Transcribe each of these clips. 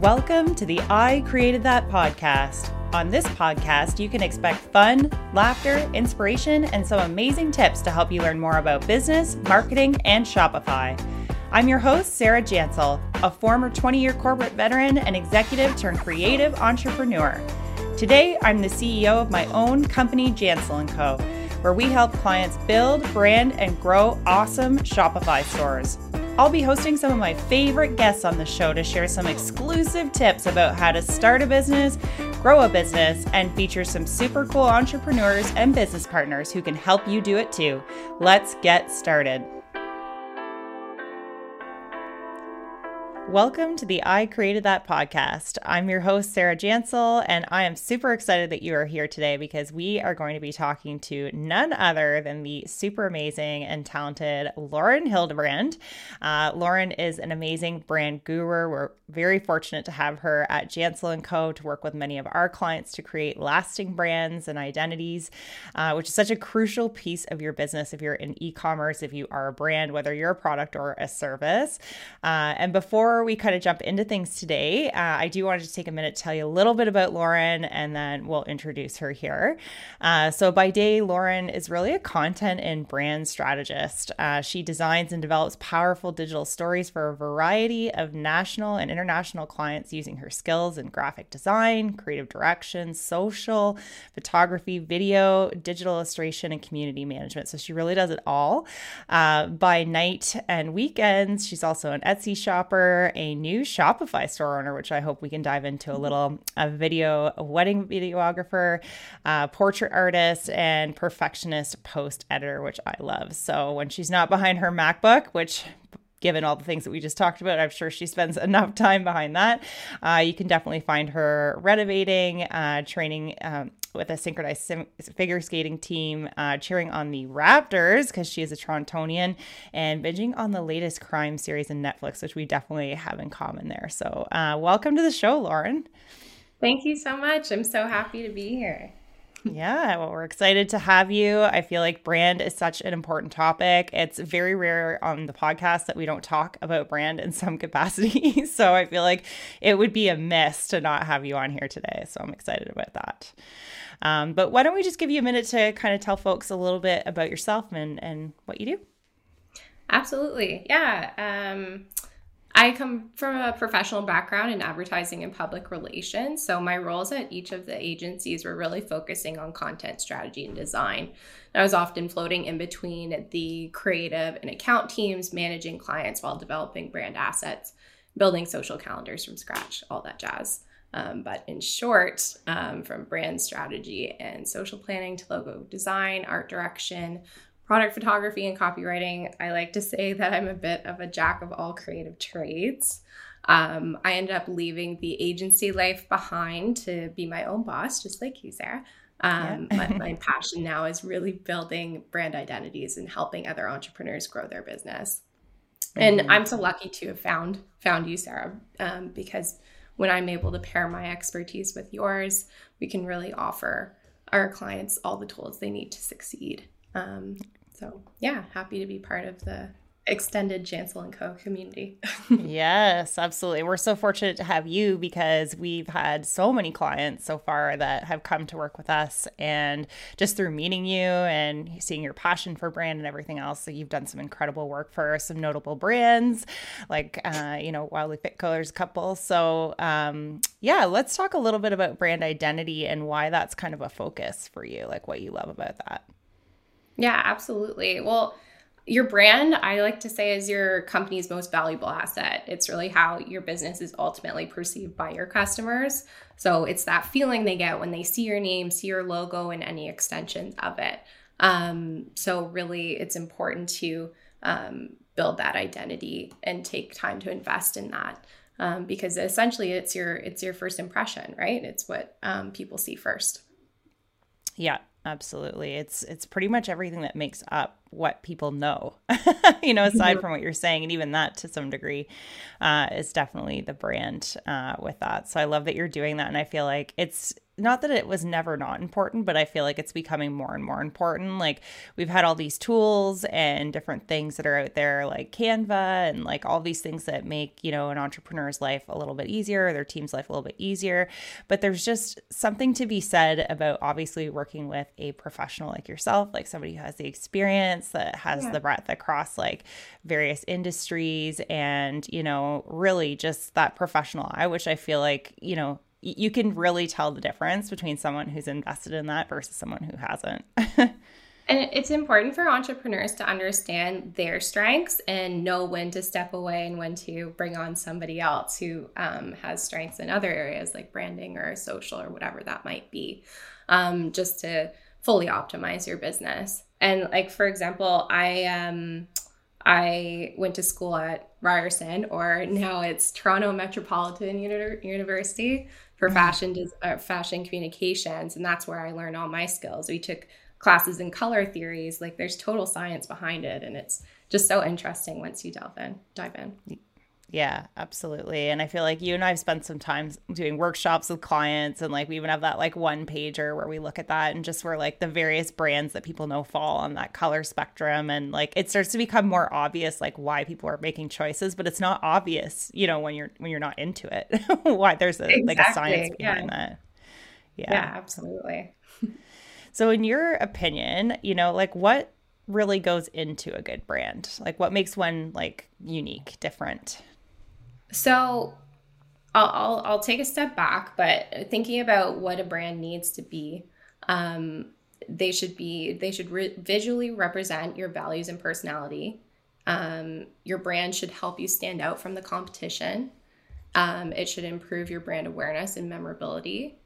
Welcome to the I Created That podcast. On this podcast, you can expect fun, laughter, inspiration, and some amazing tips to help you learn more about business, marketing, and Shopify. I'm your host, Sarah Jansel, a former 20 year corporate veteran and executive turned creative entrepreneur. Today, I'm the CEO of my own company, Jansel & Co., where we help clients build, brand, and grow awesome Shopify stores. I'll be hosting some of my favorite guests on the show to share some exclusive tips about how to start a business, grow a business, and feature some super cool entrepreneurs and business partners who can help you do it too. Let's get started. Welcome to the I Created That podcast. I'm your host, Sarah Jansel, and I am super excited that you are here today because we are going to be talking to none other than the super amazing and talented Lauren Hildebrand. Uh, Lauren is an amazing brand guru. We're very fortunate to have her at Jansel & Co. to work with many of our clients to create lasting brands and identities, uh, which is such a crucial piece of your business if you're in e-commerce, if you are a brand, whether you're a product or a service. Uh, and before before we kind of jump into things today, uh, I do want to just take a minute to tell you a little bit about Lauren and then we'll introduce her here. Uh, so, by day, Lauren is really a content and brand strategist. Uh, she designs and develops powerful digital stories for a variety of national and international clients using her skills in graphic design, creative direction, social, photography, video, digital illustration, and community management. So, she really does it all. Uh, by night and weekends, she's also an Etsy shopper a new Shopify store owner, which I hope we can dive into a mm-hmm. little. A video, a wedding videographer, uh, portrait artist, and perfectionist post editor, which I love. So when she's not behind her MacBook, which given all the things that we just talked about, I'm sure she spends enough time behind that. Uh, you can definitely find her renovating, uh, training um, with a synchronized sim- figure skating team, uh, cheering on the Raptors because she is a Torontonian, and binging on the latest crime series in Netflix, which we definitely have in common there. So, uh, welcome to the show, Lauren. Thank you so much. I'm so happy to be here. Yeah, well, we're excited to have you. I feel like brand is such an important topic. It's very rare on the podcast that we don't talk about brand in some capacity. so I feel like it would be a miss to not have you on here today. So I'm excited about that. Um, but why don't we just give you a minute to kind of tell folks a little bit about yourself and, and what you do? Absolutely. Yeah. Um, I come from a professional background in advertising and public relations. So my roles at each of the agencies were really focusing on content strategy and design. I was often floating in between the creative and account teams, managing clients while developing brand assets, building social calendars from scratch, all that jazz. Um, but in short, um, from brand strategy and social planning to logo design, art direction, product photography, and copywriting, I like to say that I'm a bit of a jack of all creative trades. Um, I ended up leaving the agency life behind to be my own boss, just like you, Sarah. Um, yeah. but my passion now is really building brand identities and helping other entrepreneurs grow their business. And mm-hmm. I'm so lucky to have found found you, Sarah, um, because when I'm able to pair my expertise with yours, we can really offer our clients all the tools they need to succeed. Um, so, yeah, happy to be part of the extended Jansel and Co community. yes, absolutely. We're so fortunate to have you because we've had so many clients so far that have come to work with us and just through meeting you and seeing your passion for brand and everything else. So you've done some incredible work for some notable brands like uh, you know, Wildly Fit Colors couple. So um yeah, let's talk a little bit about brand identity and why that's kind of a focus for you, like what you love about that. Yeah, absolutely. Well, your brand, I like to say, is your company's most valuable asset. It's really how your business is ultimately perceived by your customers. So it's that feeling they get when they see your name, see your logo, and any extensions of it. Um, so really, it's important to um, build that identity and take time to invest in that. Um, because essentially it's your it's your first impression right it's what um, people see first yeah absolutely it's it's pretty much everything that makes up what people know you know aside mm-hmm. from what you're saying and even that to some degree uh, is definitely the brand uh, with that so i love that you're doing that and i feel like it's not that it was never not important, but I feel like it's becoming more and more important. Like we've had all these tools and different things that are out there, like Canva and like all these things that make, you know, an entrepreneur's life a little bit easier, their team's life a little bit easier. But there's just something to be said about obviously working with a professional like yourself, like somebody who has the experience that has yeah. the breadth across like various industries and, you know, really just that professional eye, which I feel like, you know, you can really tell the difference between someone who's invested in that versus someone who hasn't. and it's important for entrepreneurs to understand their strengths and know when to step away and when to bring on somebody else who um, has strengths in other areas like branding or social or whatever that might be, um, just to fully optimize your business. And like for example, I um, I went to school at Ryerson, or now it's Toronto Metropolitan Uni- University for mm-hmm. fashion uh, fashion communications, and that's where I learned all my skills. We took classes in color theories, like there's total science behind it, and it's just so interesting once you delve in, dive in. Yeah, absolutely. And I feel like you and I have spent some time doing workshops with clients and like we even have that like one pager where we look at that and just where like the various brands that people know fall on that color spectrum and like it starts to become more obvious like why people are making choices, but it's not obvious, you know, when you're when you're not into it. why there's a exactly. like a science behind yeah. that. Yeah. Yeah, absolutely. so in your opinion, you know, like what really goes into a good brand? Like what makes one like unique, different? So I'll, I'll, I'll take a step back, but thinking about what a brand needs to be, um, they should be they should re- visually represent your values and personality. Um, your brand should help you stand out from the competition. Um, it should improve your brand awareness and memorability,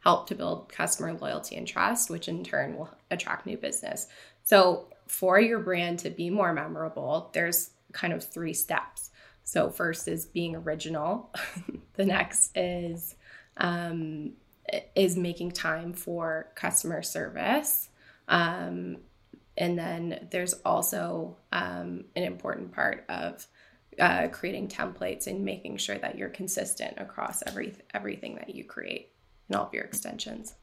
help to build customer loyalty and trust, which in turn will attract new business. So, for your brand to be more memorable, there's kind of three steps. So, first is being original. the next is um, is making time for customer service. Um, and then there's also um, an important part of uh, creating templates and making sure that you're consistent across every everything that you create and all of your extensions.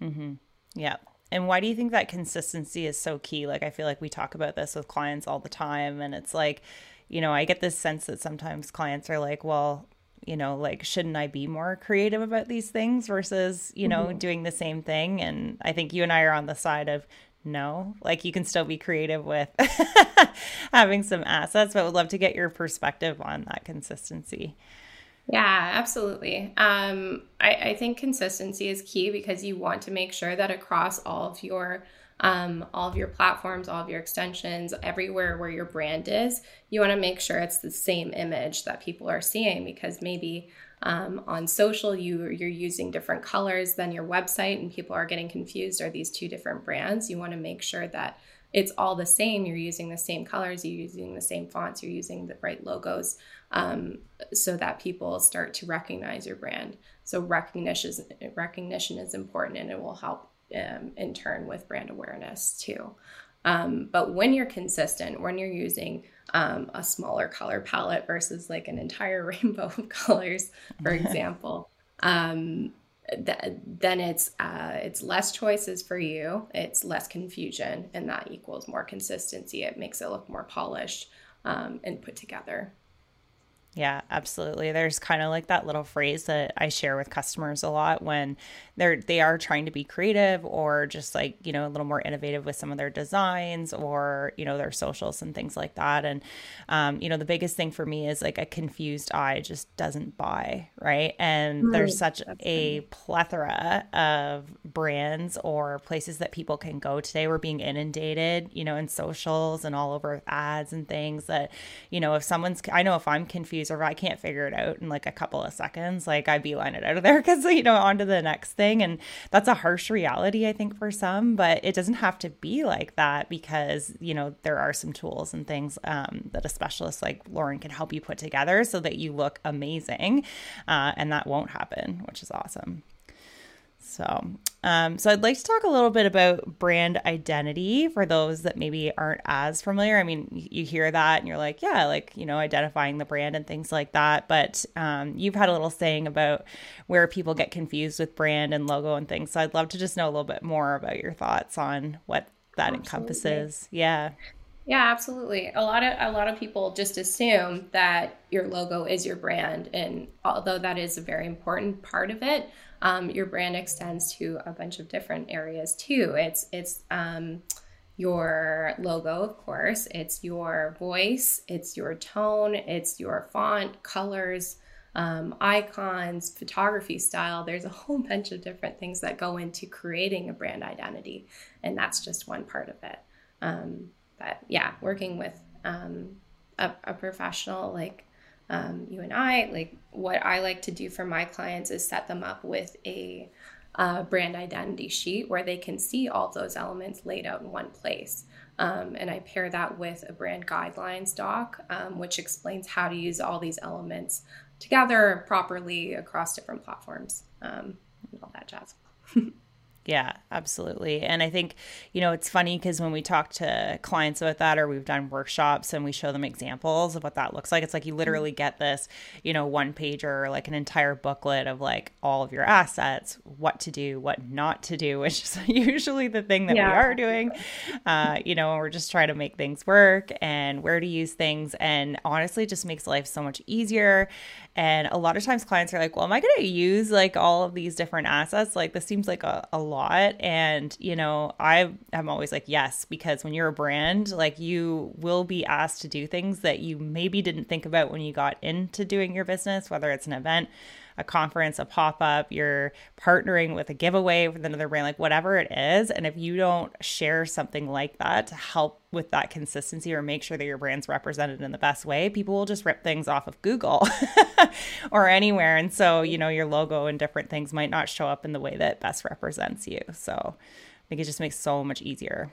Mm-hmm. Yeah. And why do you think that consistency is so key? Like, I feel like we talk about this with clients all the time, and it's like, you know, I get this sense that sometimes clients are like, well, you know, like, shouldn't I be more creative about these things versus, you know, mm-hmm. doing the same thing? And I think you and I are on the side of no, like, you can still be creative with having some assets, but would love to get your perspective on that consistency. Yeah, absolutely. Um, I, I think consistency is key because you want to make sure that across all of your um, all of your platforms, all of your extensions, everywhere where your brand is, you want to make sure it's the same image that people are seeing because maybe um, on social you you're using different colors than your website and people are getting confused. Are these two different brands? You want to make sure that it's all the same. You're using the same colors you're using the same fonts you're using the right logos um, so that people start to recognize your brand. So recognition recognition is important and it will help um, in turn with brand awareness too. Um, but when you're consistent, when you're using um, a smaller color palette versus like an entire rainbow of colors, for example, um, th- then it's uh, it's less choices for you. It's less confusion, and that equals more consistency. It makes it look more polished um, and put together. Yeah, absolutely. There's kind of like that little phrase that I share with customers a lot when they're they are trying to be creative or just like, you know, a little more innovative with some of their designs or, you know, their socials and things like that. And um, you know, the biggest thing for me is like a confused eye just doesn't buy, right? And mm, there's such a funny. plethora of brands or places that people can go today. We're being inundated, you know, in socials and all over ads and things that, you know, if someone's I know if I'm confused or if I can't figure it out in like a couple of seconds, like I beeline it out of there because, you know, on to the next thing. And that's a harsh reality, I think, for some, but it doesn't have to be like that because, you know, there are some tools and things um, that a specialist like Lauren can help you put together so that you look amazing. Uh, and that won't happen, which is awesome. So, um, so I'd like to talk a little bit about brand identity for those that maybe aren't as familiar. I mean, you hear that and you're like, yeah, like you know, identifying the brand and things like that. But um, you've had a little saying about where people get confused with brand and logo and things. So I'd love to just know a little bit more about your thoughts on what that absolutely. encompasses. Yeah. Yeah, absolutely. A lot of a lot of people just assume that your logo is your brand, and although that is a very important part of it, um, your brand extends to a bunch of different areas too. It's it's um, your logo, of course. It's your voice. It's your tone. It's your font, colors, um, icons, photography style. There's a whole bunch of different things that go into creating a brand identity, and that's just one part of it. Um, but yeah, working with um, a, a professional like um, you and I, like what I like to do for my clients is set them up with a uh, brand identity sheet where they can see all those elements laid out in one place. Um, and I pair that with a brand guidelines doc, um, which explains how to use all these elements together properly across different platforms um, and all that jazz. Yeah, absolutely. And I think, you know, it's funny because when we talk to clients about that or we've done workshops and we show them examples of what that looks like, it's like you literally mm-hmm. get this, you know, one pager, like an entire booklet of like all of your assets, what to do, what not to do, which is usually the thing that yeah. we are doing. Uh, you know, we're just trying to make things work and where to use things. And honestly, just makes life so much easier. And a lot of times clients are like, well, am I going to use like all of these different assets? Like, this seems like a, a lot. And, you know, I am always like, yes, because when you're a brand, like you will be asked to do things that you maybe didn't think about when you got into doing your business, whether it's an event a conference, a pop up, you're partnering with a giveaway with another brand, like whatever it is. And if you don't share something like that to help with that consistency or make sure that your brand's represented in the best way, people will just rip things off of Google or anywhere. And so, you know, your logo and different things might not show up in the way that best represents you. So I think it just makes so much easier.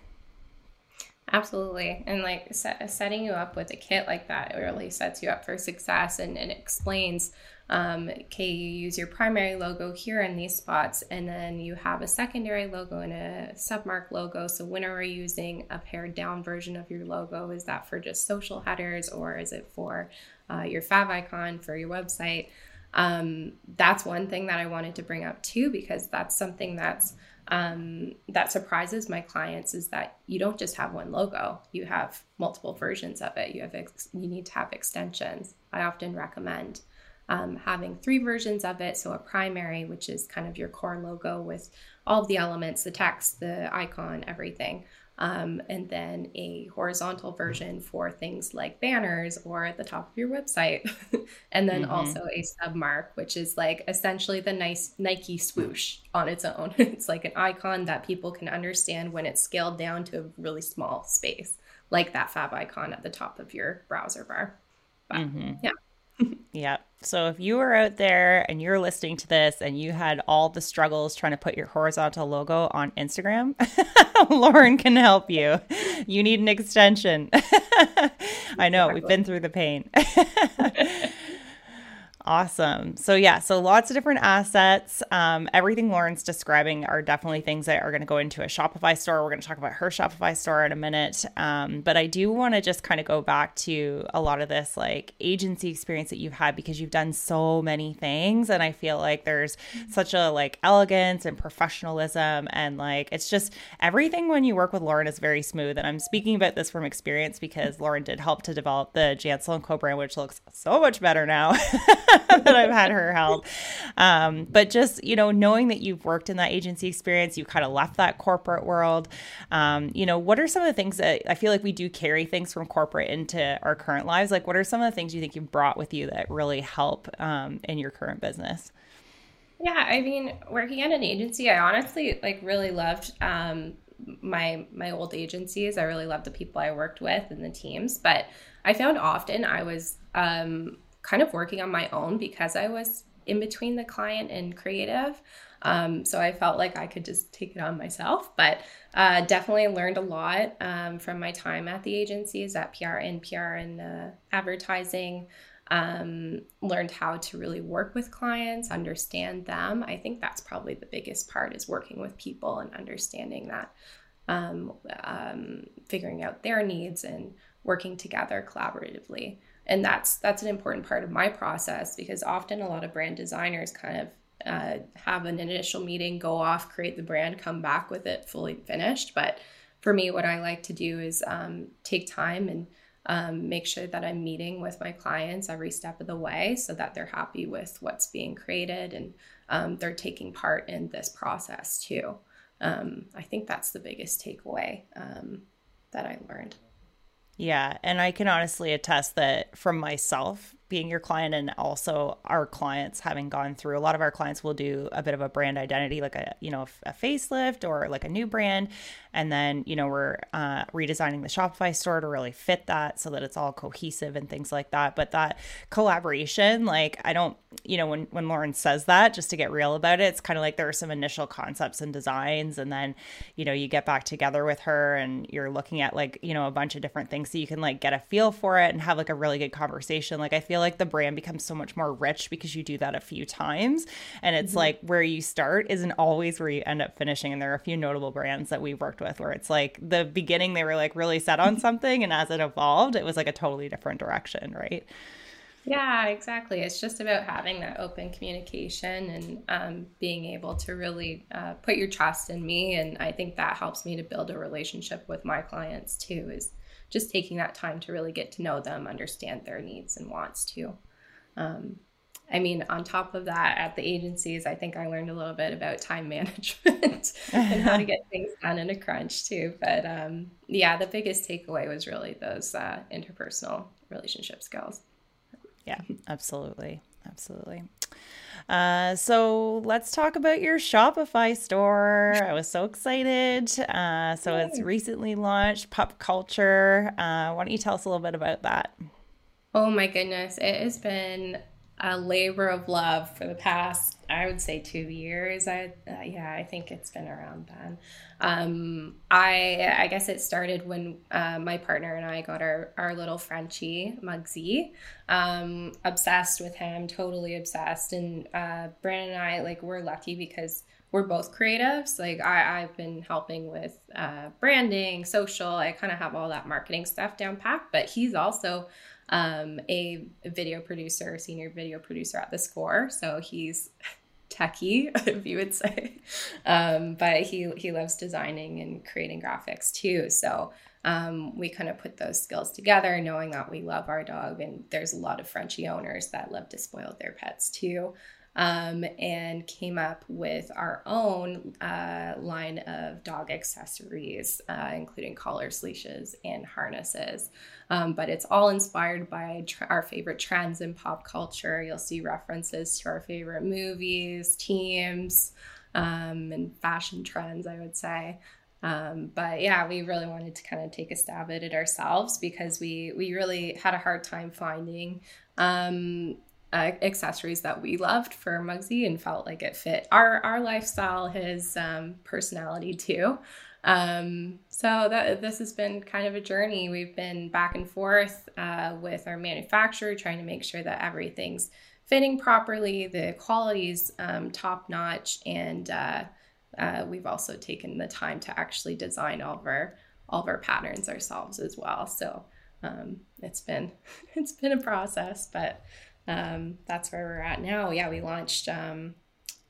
Absolutely. And like set, setting you up with a kit like that, it really sets you up for success and, and explains um, okay, you use your primary logo here in these spots, and then you have a secondary logo and a submark logo. So when are we using a pared down version of your logo? Is that for just social headers or is it for uh, your favicon for your website? Um, that's one thing that I wanted to bring up too, because that's something that's um, that surprises my clients is that you don't just have one logo; you have multiple versions of it. You have ex- you need to have extensions. I often recommend um, having three versions of it. So a primary, which is kind of your core logo with all of the elements, the text, the icon, everything. Um, and then a horizontal version for things like banners or at the top of your website. and then mm-hmm. also a submark, which is like essentially the nice Nike swoosh on its own. it's like an icon that people can understand when it's scaled down to a really small space, like that favicon at the top of your browser bar. But, mm-hmm. Yeah. yeah. So if you are out there and you're listening to this and you had all the struggles trying to put your horizontal logo on Instagram, Lauren can help you. You need an extension. I know, exactly. we've been through the pain. Awesome. So, yeah, so lots of different assets. Um, everything Lauren's describing are definitely things that are going to go into a Shopify store. We're going to talk about her Shopify store in a minute. Um, but I do want to just kind of go back to a lot of this like agency experience that you've had because you've done so many things. And I feel like there's such a like elegance and professionalism. And like it's just everything when you work with Lauren is very smooth. And I'm speaking about this from experience because Lauren did help to develop the Jansel and Co brand, which looks so much better now. that I've had her help. Um, but just, you know, knowing that you've worked in that agency experience, you kind of left that corporate world. Um, you know, what are some of the things that I feel like we do carry things from corporate into our current lives? Like, what are some of the things you think you've brought with you that really help um, in your current business? Yeah, I mean, working at an agency, I honestly like really loved um, my my old agencies. I really loved the people I worked with and the teams, but I found often I was um, kind of working on my own because I was in between the client and creative. Um, so I felt like I could just take it on myself, but uh, definitely learned a lot um, from my time at the agencies at PR and PR and uh, advertising. um, learned how to really work with clients, understand them. I think that's probably the biggest part is working with people and understanding that, um, um, figuring out their needs and working together collaboratively. And that's that's an important part of my process because often a lot of brand designers kind of uh, have an initial meeting, go off, create the brand, come back with it fully finished. But for me, what I like to do is um, take time and um, make sure that I'm meeting with my clients every step of the way so that they're happy with what's being created and um, they're taking part in this process too. Um, I think that's the biggest takeaway um, that I learned. Yeah. And I can honestly attest that from myself, being your client and also our clients having gone through a lot of our clients will do a bit of a brand identity like a you know a facelift or like a new brand and then you know we're uh, redesigning the shopify store to really fit that so that it's all cohesive and things like that but that collaboration like i don't you know when when lauren says that just to get real about it it's kind of like there are some initial concepts and designs and then you know you get back together with her and you're looking at like you know a bunch of different things so you can like get a feel for it and have like a really good conversation like i feel like the brand becomes so much more rich because you do that a few times. And it's mm-hmm. like where you start isn't always where you end up finishing. And there are a few notable brands that we've worked with where it's like the beginning, they were like really set on something. And as it evolved, it was like a totally different direction, right? Yeah, exactly. It's just about having that open communication and um, being able to really uh, put your trust in me. And I think that helps me to build a relationship with my clients too. Is just taking that time to really get to know them, understand their needs and wants too. Um, I mean, on top of that, at the agencies, I think I learned a little bit about time management and how to get things done in a crunch too. But um, yeah, the biggest takeaway was really those uh, interpersonal relationship skills. Yeah, absolutely. Absolutely. Uh, so let's talk about your Shopify store. I was so excited. Uh, so it's recently launched, Pup Culture. Uh, why don't you tell us a little bit about that? Oh my goodness. It has been a labor of love for the past, I would say, two years. I uh, yeah, I think it's been around then. Um, I I guess it started when uh, my partner and I got our our little Frenchie Mugsy. Um, obsessed with him, totally obsessed. And uh, Brandon and I like we're lucky because we're both creatives. Like I, I've been helping with uh, branding, social. I kind of have all that marketing stuff down packed, but he's also um, a video producer, senior video producer at theScore. So he's techie, if you would say. Um, but he he loves designing and creating graphics too. So um, we kind of put those skills together, knowing that we love our dog, and there's a lot of Frenchie owners that love to spoil their pets too um, and came up with our own uh, line of dog accessories, uh, including collars, leashes, and harnesses. Um, but it's all inspired by tr- our favorite trends in pop culture. You'll see references to our favorite movies, teams, um, and fashion trends, I would say. Um, but yeah, we really wanted to kind of take a stab at it ourselves because we we really had a hard time finding um, uh, accessories that we loved for Mugsy and felt like it fit our our lifestyle, his um, personality too. Um, so that this has been kind of a journey. We've been back and forth uh, with our manufacturer, trying to make sure that everything's fitting properly, the quality's um, top notch, and uh, uh, we've also taken the time to actually design all of our all of our patterns ourselves as well. So um, it's been it's been a process, but um, that's where we're at now. Yeah, we launched um,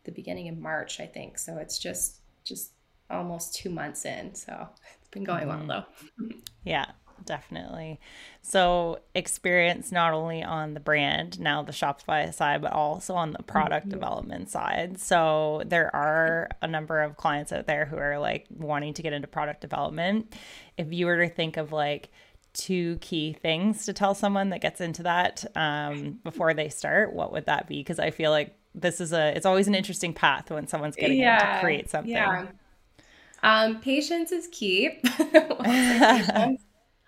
the beginning of March, I think. So it's just just almost two months in. So it's been going mm-hmm. well though. yeah, definitely. So experience not only on the brand, now the Shopify side, but also on the product mm-hmm. development side. So there are a number of clients out there who are like wanting to get into product development. If you were to think of like two key things to tell someone that gets into that um, before they start, what would that be? Because I feel like this is a it's always an interesting path when someone's getting yeah, to create something. Yeah. Um, patience is key.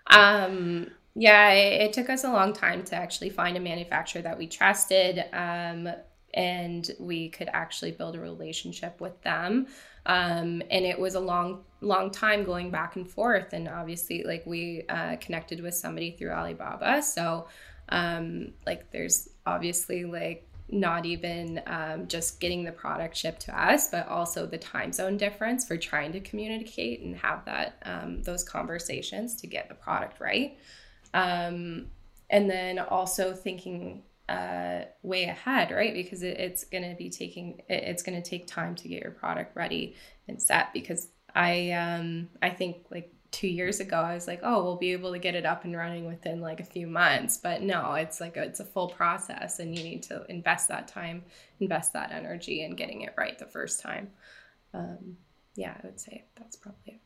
um, yeah, it, it, took us a long time to actually find a manufacturer that we trusted um, and we could actually build a relationship with them. Um, and it was a long, long time going back and forth. And obviously, like we uh, connected with somebody through Alibaba. So Um, like there's obviously like not even um, just getting the product shipped to us, but also the time zone difference for trying to communicate and have that um, those conversations to get the product right. Um, and then also thinking uh, way ahead, right? Because it, it's going to be taking it, it's going to take time to get your product ready and set. Because I um, I think like two years ago i was like oh we'll be able to get it up and running within like a few months. But no it's like a, it's a full process and you need to invest that time invest that energy in getting it right the first time. Um, yeah i would say that's probably it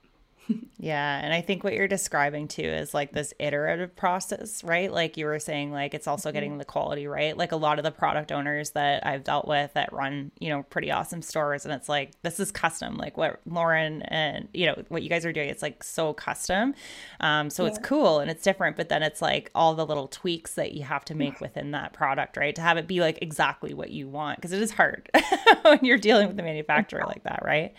yeah. And I think what you're describing too is like this iterative process, right? Like you were saying, like it's also getting mm-hmm. the quality right. Like a lot of the product owners that I've dealt with that run, you know, pretty awesome stores. And it's like, this is custom. Like what Lauren and, you know, what you guys are doing, it's like so custom. Um, so yeah. it's cool and it's different. But then it's like all the little tweaks that you have to make within that product, right? To have it be like exactly what you want. Cause it is hard when you're dealing with the manufacturer like that, right?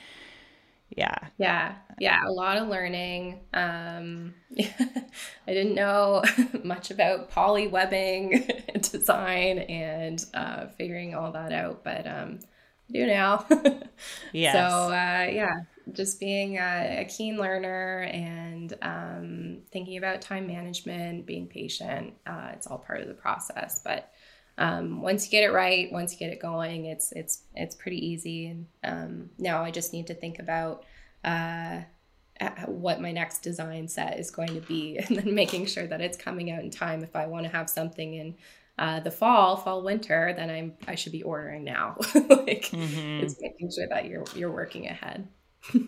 Yeah. Yeah. Yeah a lot of learning. Um i didn't know much about poly webbing design and uh, figuring all that out but um I do now. Yeah so uh, yeah just being a, a keen learner and um, thinking about time management being patient uh, it's all part of the process but um, once you get it right, once you get it going, it's it's it's pretty easy. And um, now I just need to think about uh, what my next design set is going to be, and then making sure that it's coming out in time. If I want to have something in uh, the fall, fall, winter, then I'm I should be ordering now. like mm-hmm. it's making sure that you're you're working ahead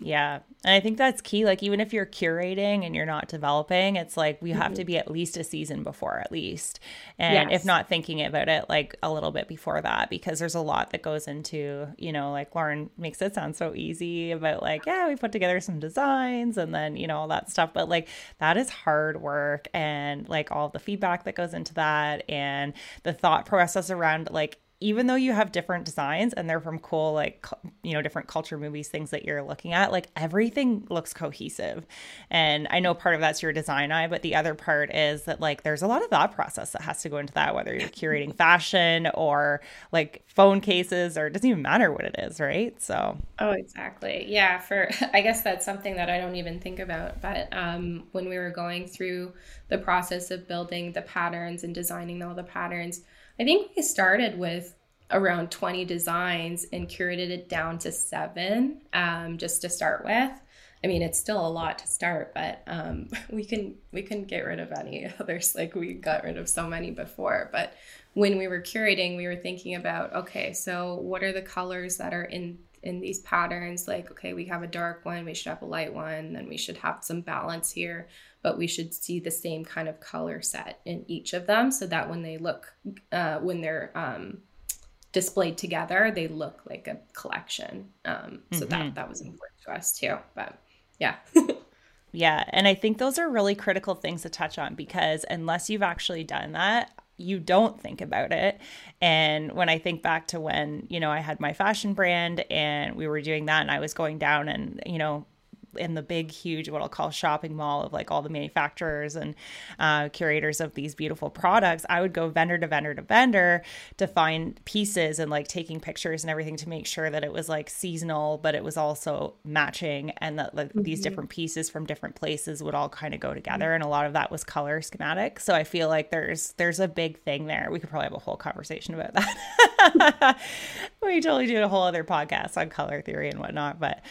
yeah. And I think that's key. Like, even if you're curating and you're not developing, it's like we have mm-hmm. to be at least a season before, at least. And yes. if not thinking about it, like a little bit before that, because there's a lot that goes into, you know, like Lauren makes it sound so easy about like, yeah, we put together some designs and then, you know, all that stuff. But like, that is hard work and like all the feedback that goes into that and the thought process around like, even though you have different designs and they're from cool like you know different culture movies things that you're looking at like everything looks cohesive. And i know part of that's your design eye but the other part is that like there's a lot of thought process that has to go into that whether you're curating fashion or like phone cases or it doesn't even matter what it is right? So. Oh exactly. Yeah for i guess that's something that i don't even think about but um, when we were going through the process of building the patterns and designing all the patterns I think we started with around 20 designs and curated it down to seven um, just to start with. I mean, it's still a lot to start, but um, we can we can get rid of any others. Like we got rid of so many before, but when we were curating, we were thinking about okay, so what are the colors that are in in these patterns? Like okay, we have a dark one, we should have a light one, then we should have some balance here but we should see the same kind of color set in each of them so that when they look, uh, when they're um, displayed together, they look like a collection. Um, so mm-hmm. that that was important to us too. But yeah. yeah, and I think those are really critical things to touch on because unless you've actually done that, you don't think about it. And when I think back to when, you know, I had my fashion brand and we were doing that and I was going down and, you know, in the big, huge, what I'll call shopping mall of like all the manufacturers and uh, curators of these beautiful products, I would go vendor to vendor to vendor to find pieces and like taking pictures and everything to make sure that it was like seasonal, but it was also matching and that like mm-hmm. these different pieces from different places would all kind of go together. Mm-hmm. And a lot of that was color schematic. So I feel like there's there's a big thing there. We could probably have a whole conversation about that. we totally do a whole other podcast on color theory and whatnot. But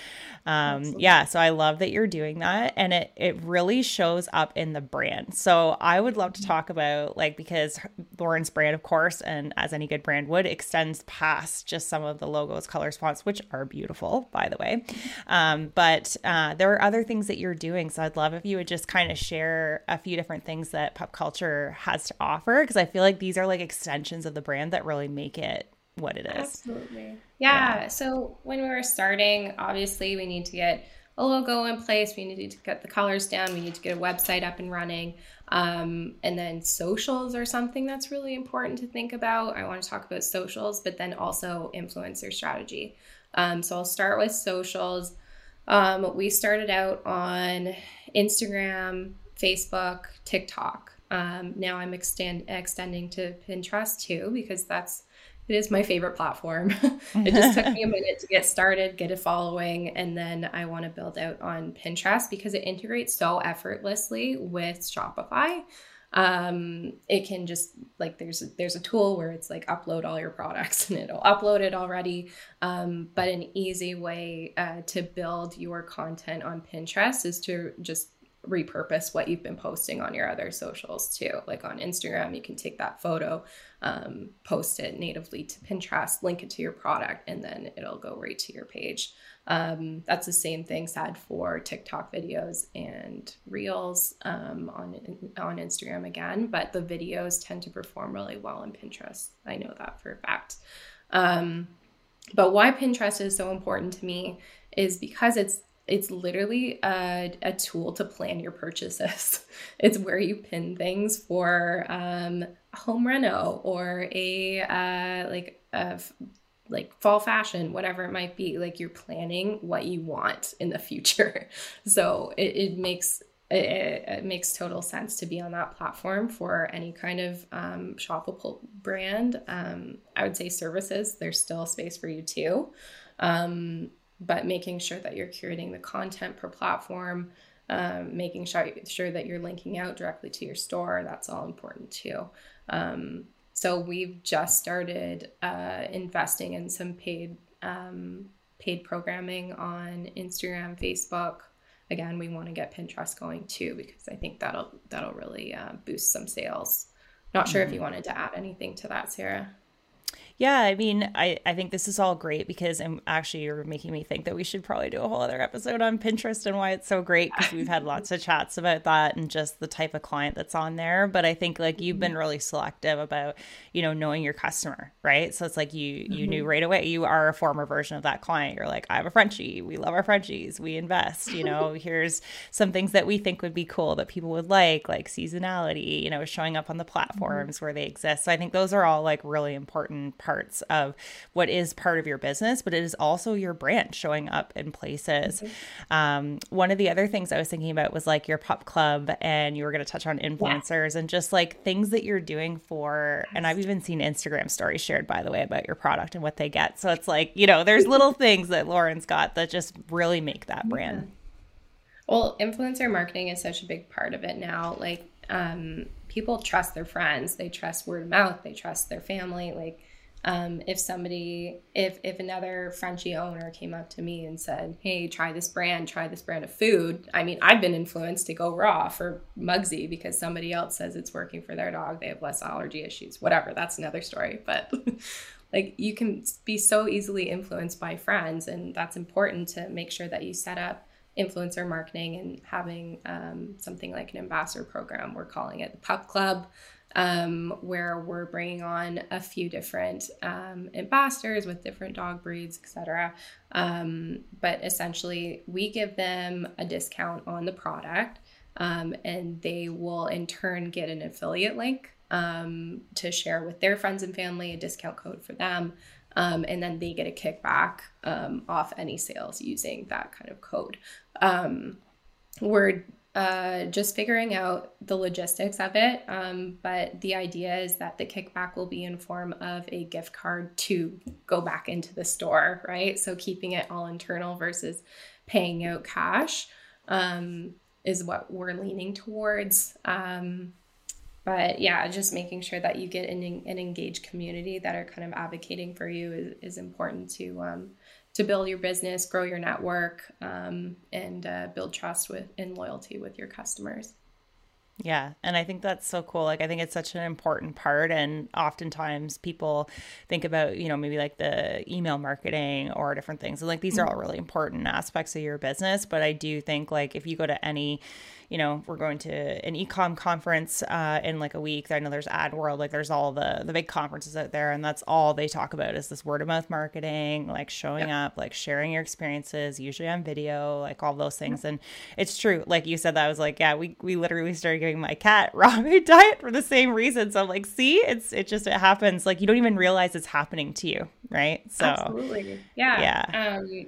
um, yeah, so I love that you're doing that. And it, it really shows up in the brand. So I would love to talk about, like, because Lauren's brand, of course, and as any good brand would, extends past just some of the logos, colors, fonts, which are beautiful, by the way. Um, but uh, there are other things that you're doing. So I'd love if you would just kind of share a few different things that Pup Culture has to offer, because I feel like these are like extensions of the brand that really make it what it is. Absolutely. Yeah. yeah. So when we were starting, obviously we need to get a logo in place. We need to get the colors down. We need to get a website up and running. Um, and then socials are something that's really important to think about. I want to talk about socials, but then also influencer strategy. Um, so I'll start with socials. Um, we started out on Instagram, Facebook, TikTok. Um, now I'm extend extending to Pinterest too because that's it is my favorite platform. it just took me a minute to get started, get a following, and then I want to build out on Pinterest because it integrates so effortlessly with Shopify. Um, it can just like there's a, there's a tool where it's like upload all your products and it'll upload it already. Um, but an easy way uh, to build your content on Pinterest is to just repurpose what you've been posting on your other socials too. Like on Instagram, you can take that photo, um, post it natively to Pinterest, link it to your product, and then it'll go right to your page. Um, that's the same thing said for TikTok videos and Reels um, on on Instagram again, but the videos tend to perform really well on Pinterest. I know that for a fact. Um, but why Pinterest is so important to me is because it's it's literally a, a tool to plan your purchases. it's where you pin things for um, home reno or a uh, like a like fall fashion, whatever it might be. Like you're planning what you want in the future. So it, it makes it, it, makes total sense to be on that platform for any kind of um, shoppable brand. Um, I would say services, there's still space for you too. Um, but making sure that you're curating the content per platform, um, making sure, sure that you're linking out directly to your store, that's all important too. Um, so we've just started uh, investing in some paid um, paid programming on Instagram, Facebook. Again, we want to get Pinterest going too because I think that'll that'll really uh, boost some sales. Not sure mm-hmm. if you wanted to add anything to that, Sarah. Yeah, I mean, I, I think this is all great because I'm actually you're making me think that we should probably do a whole other episode on Pinterest and why it's so great because we've had lots of chats about that and just the type of client that's on there. But I think like you've been really selective about, you know, knowing your customer, right? So it's like you you mm-hmm. knew right away you are a former version of that client. You're like, I have a Frenchie, we love our Frenchies, we invest, you know, here's some things that we think would be cool that people would like, like seasonality, you know, showing up on the platforms mm-hmm. where they exist. So I think those are all like really important parts of what is part of your business, but it is also your brand showing up in places. Mm-hmm. Um, one of the other things I was thinking about was like your Pup Club, and you were going to touch on influencers yeah. and just like things that you're doing for. And I've even seen Instagram stories shared, by the way, about your product and what they get. So it's like, you know, there's little things that Lauren's got that just really make that brand. Yeah. Well, influencer marketing is such a big part of it now. Like, um, people trust their friends, they trust word of mouth, they trust their family. Like, um, if somebody if if another Frenchie owner came up to me and said, "Hey, try this brand, try this brand of food," I mean, I've been influenced to go raw for Mugsy because somebody else says it's working for their dog. They have less allergy issues. Whatever, that's another story. But like, you can be so easily influenced by friends, and that's important to make sure that you set up influencer marketing and having um, something like an ambassador program. We're calling it the Pup Club um, where we're bringing on a few different um, ambassadors with different dog breeds, etc. Um, but essentially, we give them a discount on the product, um, and they will in turn get an affiliate link um, to share with their friends and family, a discount code for them. Um, and then they get a kickback off any sales using that kind of code. we're uh, just figuring out the logistics of it. Um, but the idea is that the kickback will be in form of a gift card to go back into the store, right? So keeping it all internal versus paying out cash um, is what we're leaning towards. Um, but yeah, just making sure that you get an, an engaged community that are kind of advocating for you is, is important to um, to build your business, grow your network, um, and uh, build trust with and loyalty with your customers. Yeah. And I think that's so cool. Like, I think it's such an important part. And oftentimes people think about, you know, maybe like the email marketing or different things. And like, these are all really important aspects of your business. But I do think, like, if you go to any, you know, we're going to an ecom conference uh, in like a week. I know there's Ad World, like there's all the the big conferences out there, and that's all they talk about is this word of mouth marketing, like showing yep. up, like sharing your experiences, usually on video, like all those things. And it's true, like you said, that I was like, yeah, we we literally started giving my cat raw meat diet for the same reason. So I'm like, see, it's it just it happens. Like you don't even realize it's happening to you, right? So absolutely, yeah, yeah. Um,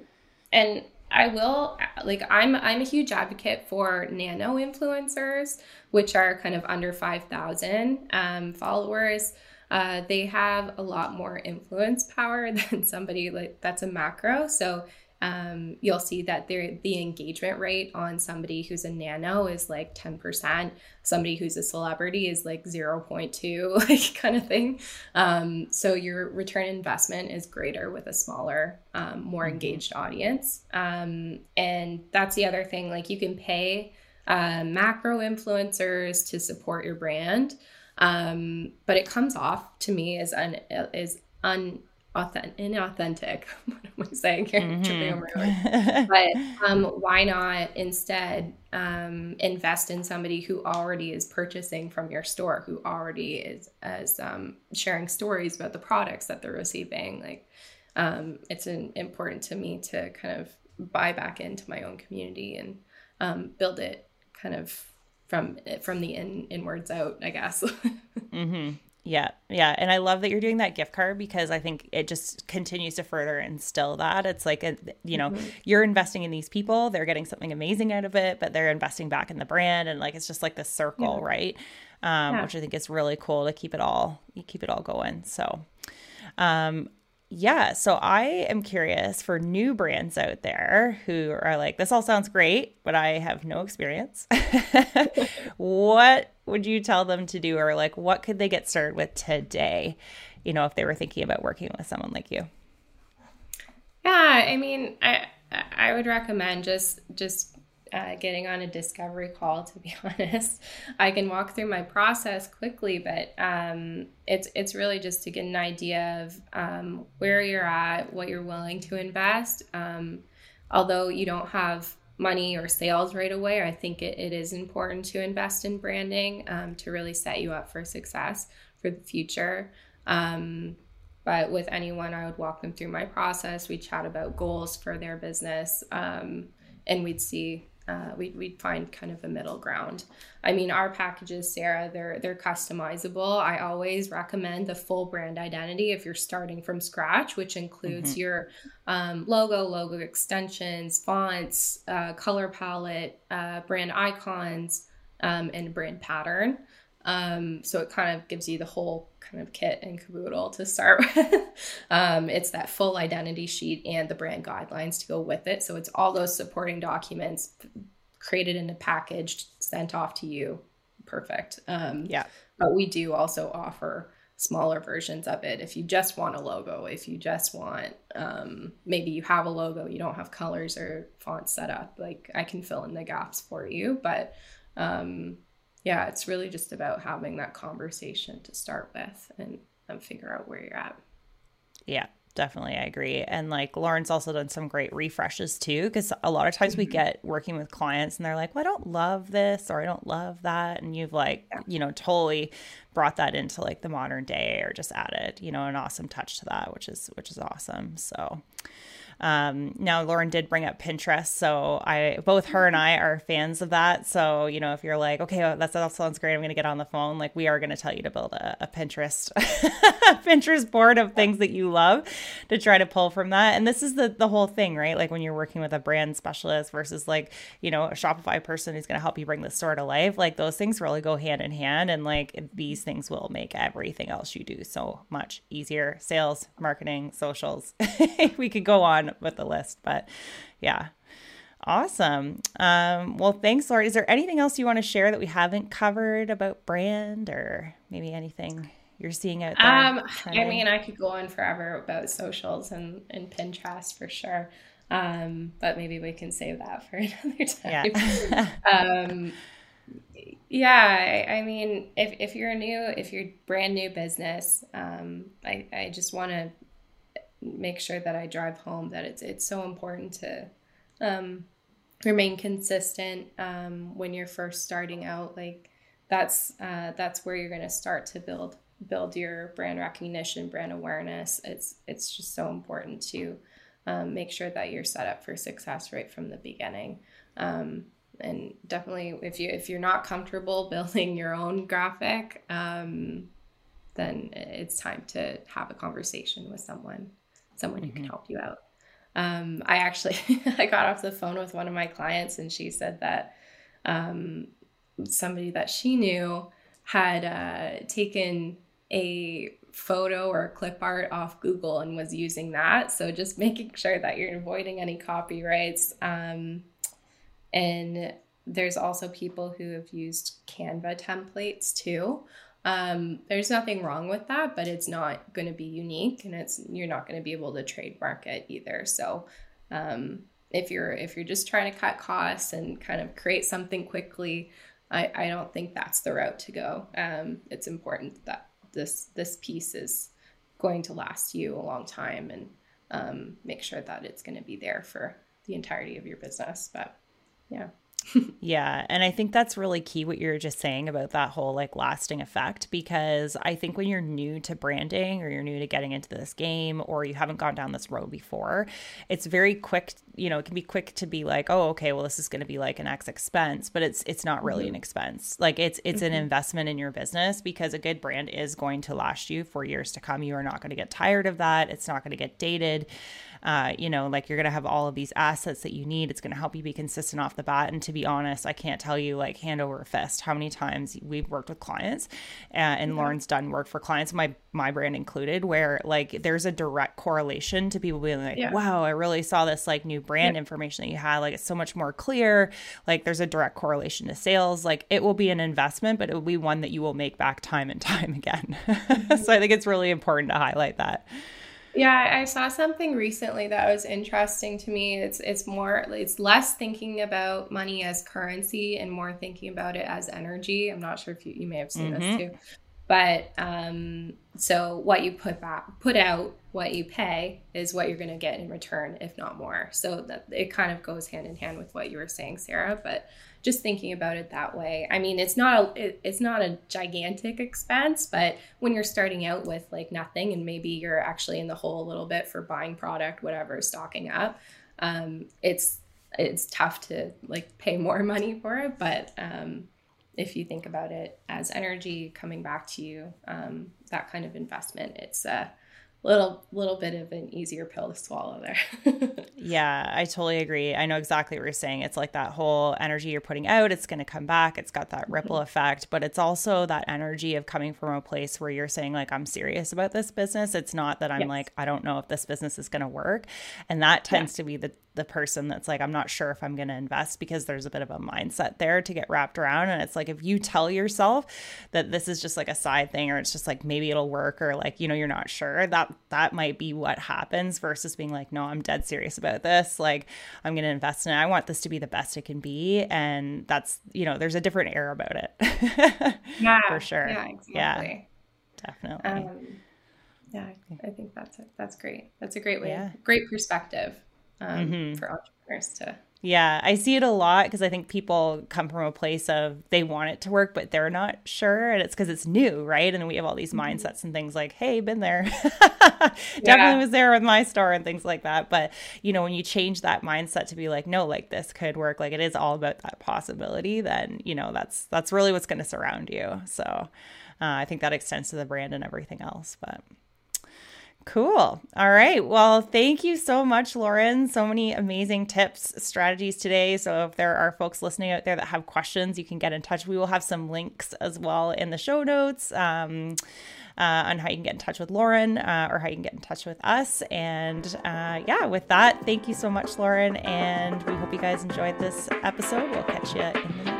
and I will like I'm I'm a huge advocate for nano influencers, which are kind of under five thousand um, followers. Uh, they have a lot more influence power than somebody like that's a macro. So um, you'll see that the engagement rate on somebody who's a nano is like 10% somebody who's a celebrity is like 0.2 like kind of thing. Um, so your return investment is greater with a smaller um, more mm-hmm. engaged audience. Um, and that's the other thing like you can pay uh, macro influencers to support your brand. Um, but it comes off to me as un is un authentic, inauthentic. what am I saying here? Mm-hmm. but um, why not instead um, invest in somebody who already is purchasing from your store, who already is as um, sharing stories about the products that they're receiving? Like, um, it's an, important to me to kind of buy back into my own community and um, build it kind of from from the in inwards out, I guess. mm-hmm. Yeah, yeah. And I love that you're doing that gift card because I think it just continues to further instill that. It's like, a, you know, mm-hmm. you're investing in these people, they're getting something amazing out of it, but they're investing back in the brand. And like, it's just like the circle, yeah. right? Um, yeah. Which I think is really cool to keep it all, you keep it all going. So, um, yeah, so I am curious for new brands out there who are like, this all sounds great, but I have no experience. what would you tell them to do, or like, what could they get started with today? You know, if they were thinking about working with someone like you. Yeah, I mean, I I would recommend just just uh, getting on a discovery call. To be honest, I can walk through my process quickly, but um, it's it's really just to get an idea of um, where you're at, what you're willing to invest. Um, although you don't have money or sales right away, I think it, it is important to invest in branding um, to really set you up for success for the future. Um, but with anyone, I would walk them through my process. We chat about goals for their business, um, and we'd see uh, we'd, we'd find kind of a middle ground. I mean, our packages, Sarah, they're they're customizable. I always recommend the full brand identity if you're starting from scratch, which includes mm-hmm. your um, logo, logo extensions, fonts, uh, color palette, uh, brand icons, um, and brand pattern. Um, so it kind of gives you the whole kind of kit and caboodle to start with. um, it's that full identity sheet and the brand guidelines to go with it. So it's all those supporting documents created in a package, sent off to you. Perfect. Um, yeah. But we do also offer smaller versions of it if you just want a logo if you just want um, maybe you have a logo you don't have colors or fonts set up like i can fill in the gaps for you but um, yeah, it's really just about having that conversation to start with and, and figure out where you're at. Yeah, definitely. I agree. And like Lauren's also done some great refreshes too, because a lot of times mm-hmm. we get working with clients and they're like, well, I don't love this or I don't love that. And you've like, yeah. you know, totally brought that into like the modern day or just added, you know, an awesome touch to that, which is, which is awesome. So, um, now Lauren did bring up Pinterest, so I both her and I are fans of that. So you know, if you're like, okay, well, that, sounds great, I'm going to get on the phone. Like we are going to tell you to build a, a Pinterest Pinterest board of things that you love to try to pull from that. And this is the the whole thing, right? Like when you're working with a brand specialist versus like you know a Shopify person who's going to help you bring the store to life. Like those things really go hand in hand, and like these things will make everything else you do so much easier. Sales, marketing, socials. we could go on with the list, but yeah. Awesome. Um, well, thanks, Laura. Is there anything else you want to share that we haven't covered about brand or maybe anything you're seeing out there? Um, I mean, I could go on forever about socials and, and Pinterest for sure. Um, but maybe we can save that for another time. Yeah. um, yeah, I, I, mean, if, if you're a new, if you're brand new business, um, I, I just want to make sure that I drive home that it's it's so important to um, remain consistent um, when you're first starting out. Like that's uh, that's where you're going to start to build build your brand recognition, brand awareness. It's it's just so important to um, make sure that you're set up for success right from the beginning. Um, and definitely, if you if you're not comfortable building your own graphic, um, then it's time to have a conversation with someone someone who can mm-hmm. help you out. um, I actually I got off the phone with one of my clients and she said that um, somebody that she knew had uh, taken a photo or clip art off Google and was using that. So just making sure that you're avoiding any copyrights. Um, and there's also people who have used Canva templates too. Um, there's nothing wrong with that, but it's not going to be unique, and it's you're not going to be able to trademark it either. So, um, if you're if you're just trying to cut costs and kind of create something quickly, I, I don't think that's the route to go. Um, it's important that this this piece is going to last you a long time and um, make sure that it's going to be there for the entirety of your business. But yeah yeah. And I think that's really key what you're just saying about that whole like lasting effect because I think when you're new to branding or you're new to getting into this game or you haven't gone down this road before, it's very quick, you know, it can be quick to be like, "Oh, okay, well this is going to be like an X expense," but it's it's not really mm-hmm. an expense. Like it's it's mm-hmm. an investment in your business because a good brand is going to last you for years to come. You are not going to get tired of that. It's not going to get dated uh, you know, like you're going to have all of these assets that you need. It's going to help you be consistent off the bat. And to be honest, I can't tell you like hand over fist how many times we've worked with clients uh, and Lauren's done work for clients, my, my brand included, where like there's a direct correlation to people being like, yeah. wow, I really saw this like new brand yeah. information that you had. Like it's so much more clear. Like there's a direct correlation to sales. Like it will be an investment, but it will be one that you will make back time and time again. so I think it's really important to highlight that. Yeah, I saw something recently that was interesting to me. It's it's more it's less thinking about money as currency and more thinking about it as energy. I'm not sure if you, you may have seen mm-hmm. this too. But um so what you put back put out, what you pay is what you're going to get in return if not more. So that it kind of goes hand in hand with what you were saying, Sarah, but just thinking about it that way. I mean, it's not a it, it's not a gigantic expense, but when you're starting out with like nothing and maybe you're actually in the hole a little bit for buying product, whatever, stocking up, um, it's it's tough to like pay more money for it. But um, if you think about it as energy coming back to you, um, that kind of investment, it's uh, little little bit of an easier pill to swallow there. yeah, I totally agree. I know exactly what you're saying. It's like that whole energy you're putting out, it's going to come back. It's got that ripple mm-hmm. effect, but it's also that energy of coming from a place where you're saying like I'm serious about this business. It's not that I'm yes. like I don't know if this business is going to work. And that tends yeah. to be the the person that's like, I'm not sure if I'm going to invest because there's a bit of a mindset there to get wrapped around. And it's like, if you tell yourself that this is just like a side thing or it's just like maybe it'll work or like, you know, you're not sure, that that might be what happens versus being like, no, I'm dead serious about this. Like, I'm going to invest in it. I want this to be the best it can be. And that's, you know, there's a different air about it. yeah. For sure. Yeah, exactly. Yeah, definitely. Um, yeah, I think that's a, that's great. That's a great way, yeah. great perspective um, mm-hmm. for entrepreneurs to yeah, I see it a lot because I think people come from a place of they want it to work, but they're not sure. And it's because it's new, right? And we have all these mm-hmm. mindsets and things like, hey, been there. Definitely yeah. was there with my store and things like that. But, you know, when you change that mindset to be like, no, like this could work, like it is all about that possibility, then, you know, that's that's really what's going to surround you. So uh, I think that extends to the brand and everything else. But Cool. All right. Well, thank you so much, Lauren. So many amazing tips, strategies today. So, if there are folks listening out there that have questions, you can get in touch. We will have some links as well in the show notes um, uh, on how you can get in touch with Lauren uh, or how you can get in touch with us. And uh, yeah, with that, thank you so much, Lauren. And we hope you guys enjoyed this episode. We'll catch you in the next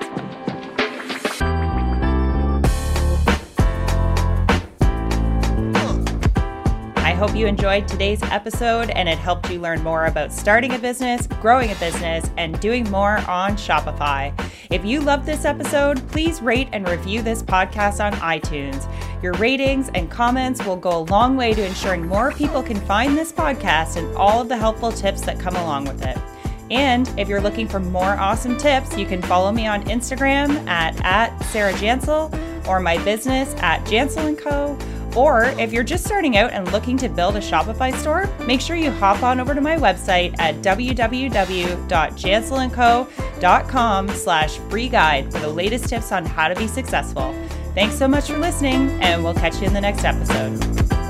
hope you enjoyed today's episode and it helped you learn more about starting a business, growing a business, and doing more on Shopify. If you loved this episode, please rate and review this podcast on iTunes. Your ratings and comments will go a long way to ensuring more people can find this podcast and all of the helpful tips that come along with it. And if you're looking for more awesome tips, you can follow me on Instagram at, at Sarah Jansel or my business at Jansel & Co or if you're just starting out and looking to build a Shopify store, make sure you hop on over to my website at www.janselandco.com slash free guide for the latest tips on how to be successful. Thanks so much for listening, and we'll catch you in the next episode.